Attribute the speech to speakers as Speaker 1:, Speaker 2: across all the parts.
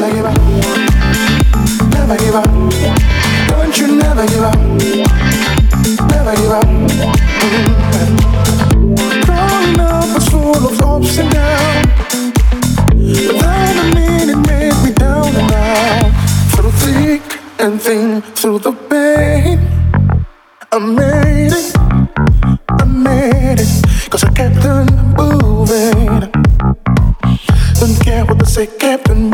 Speaker 1: never give up. Never give up. Don't you never give up. Never give up. Mm-hmm. Growing up was full of ups and downs. Then I mean made me down and out. Through thick and thin, through the pain. I made it, I made it. Cause I kept on moving. Don't care what they say, kept on moving.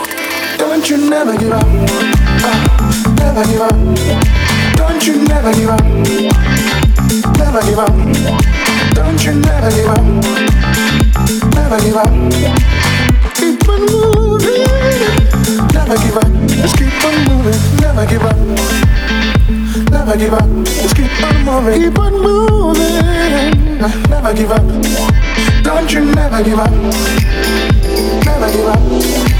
Speaker 1: Don't you never give up. uh, Never give up. Don't you never give up. Never give up. Don't you never give up. Never give up. Keep on moving. Never give up. Just keep on moving. Never give up. Never give up. Just keep on moving. Keep on moving. Never give up. Don't you never give up. Never give up.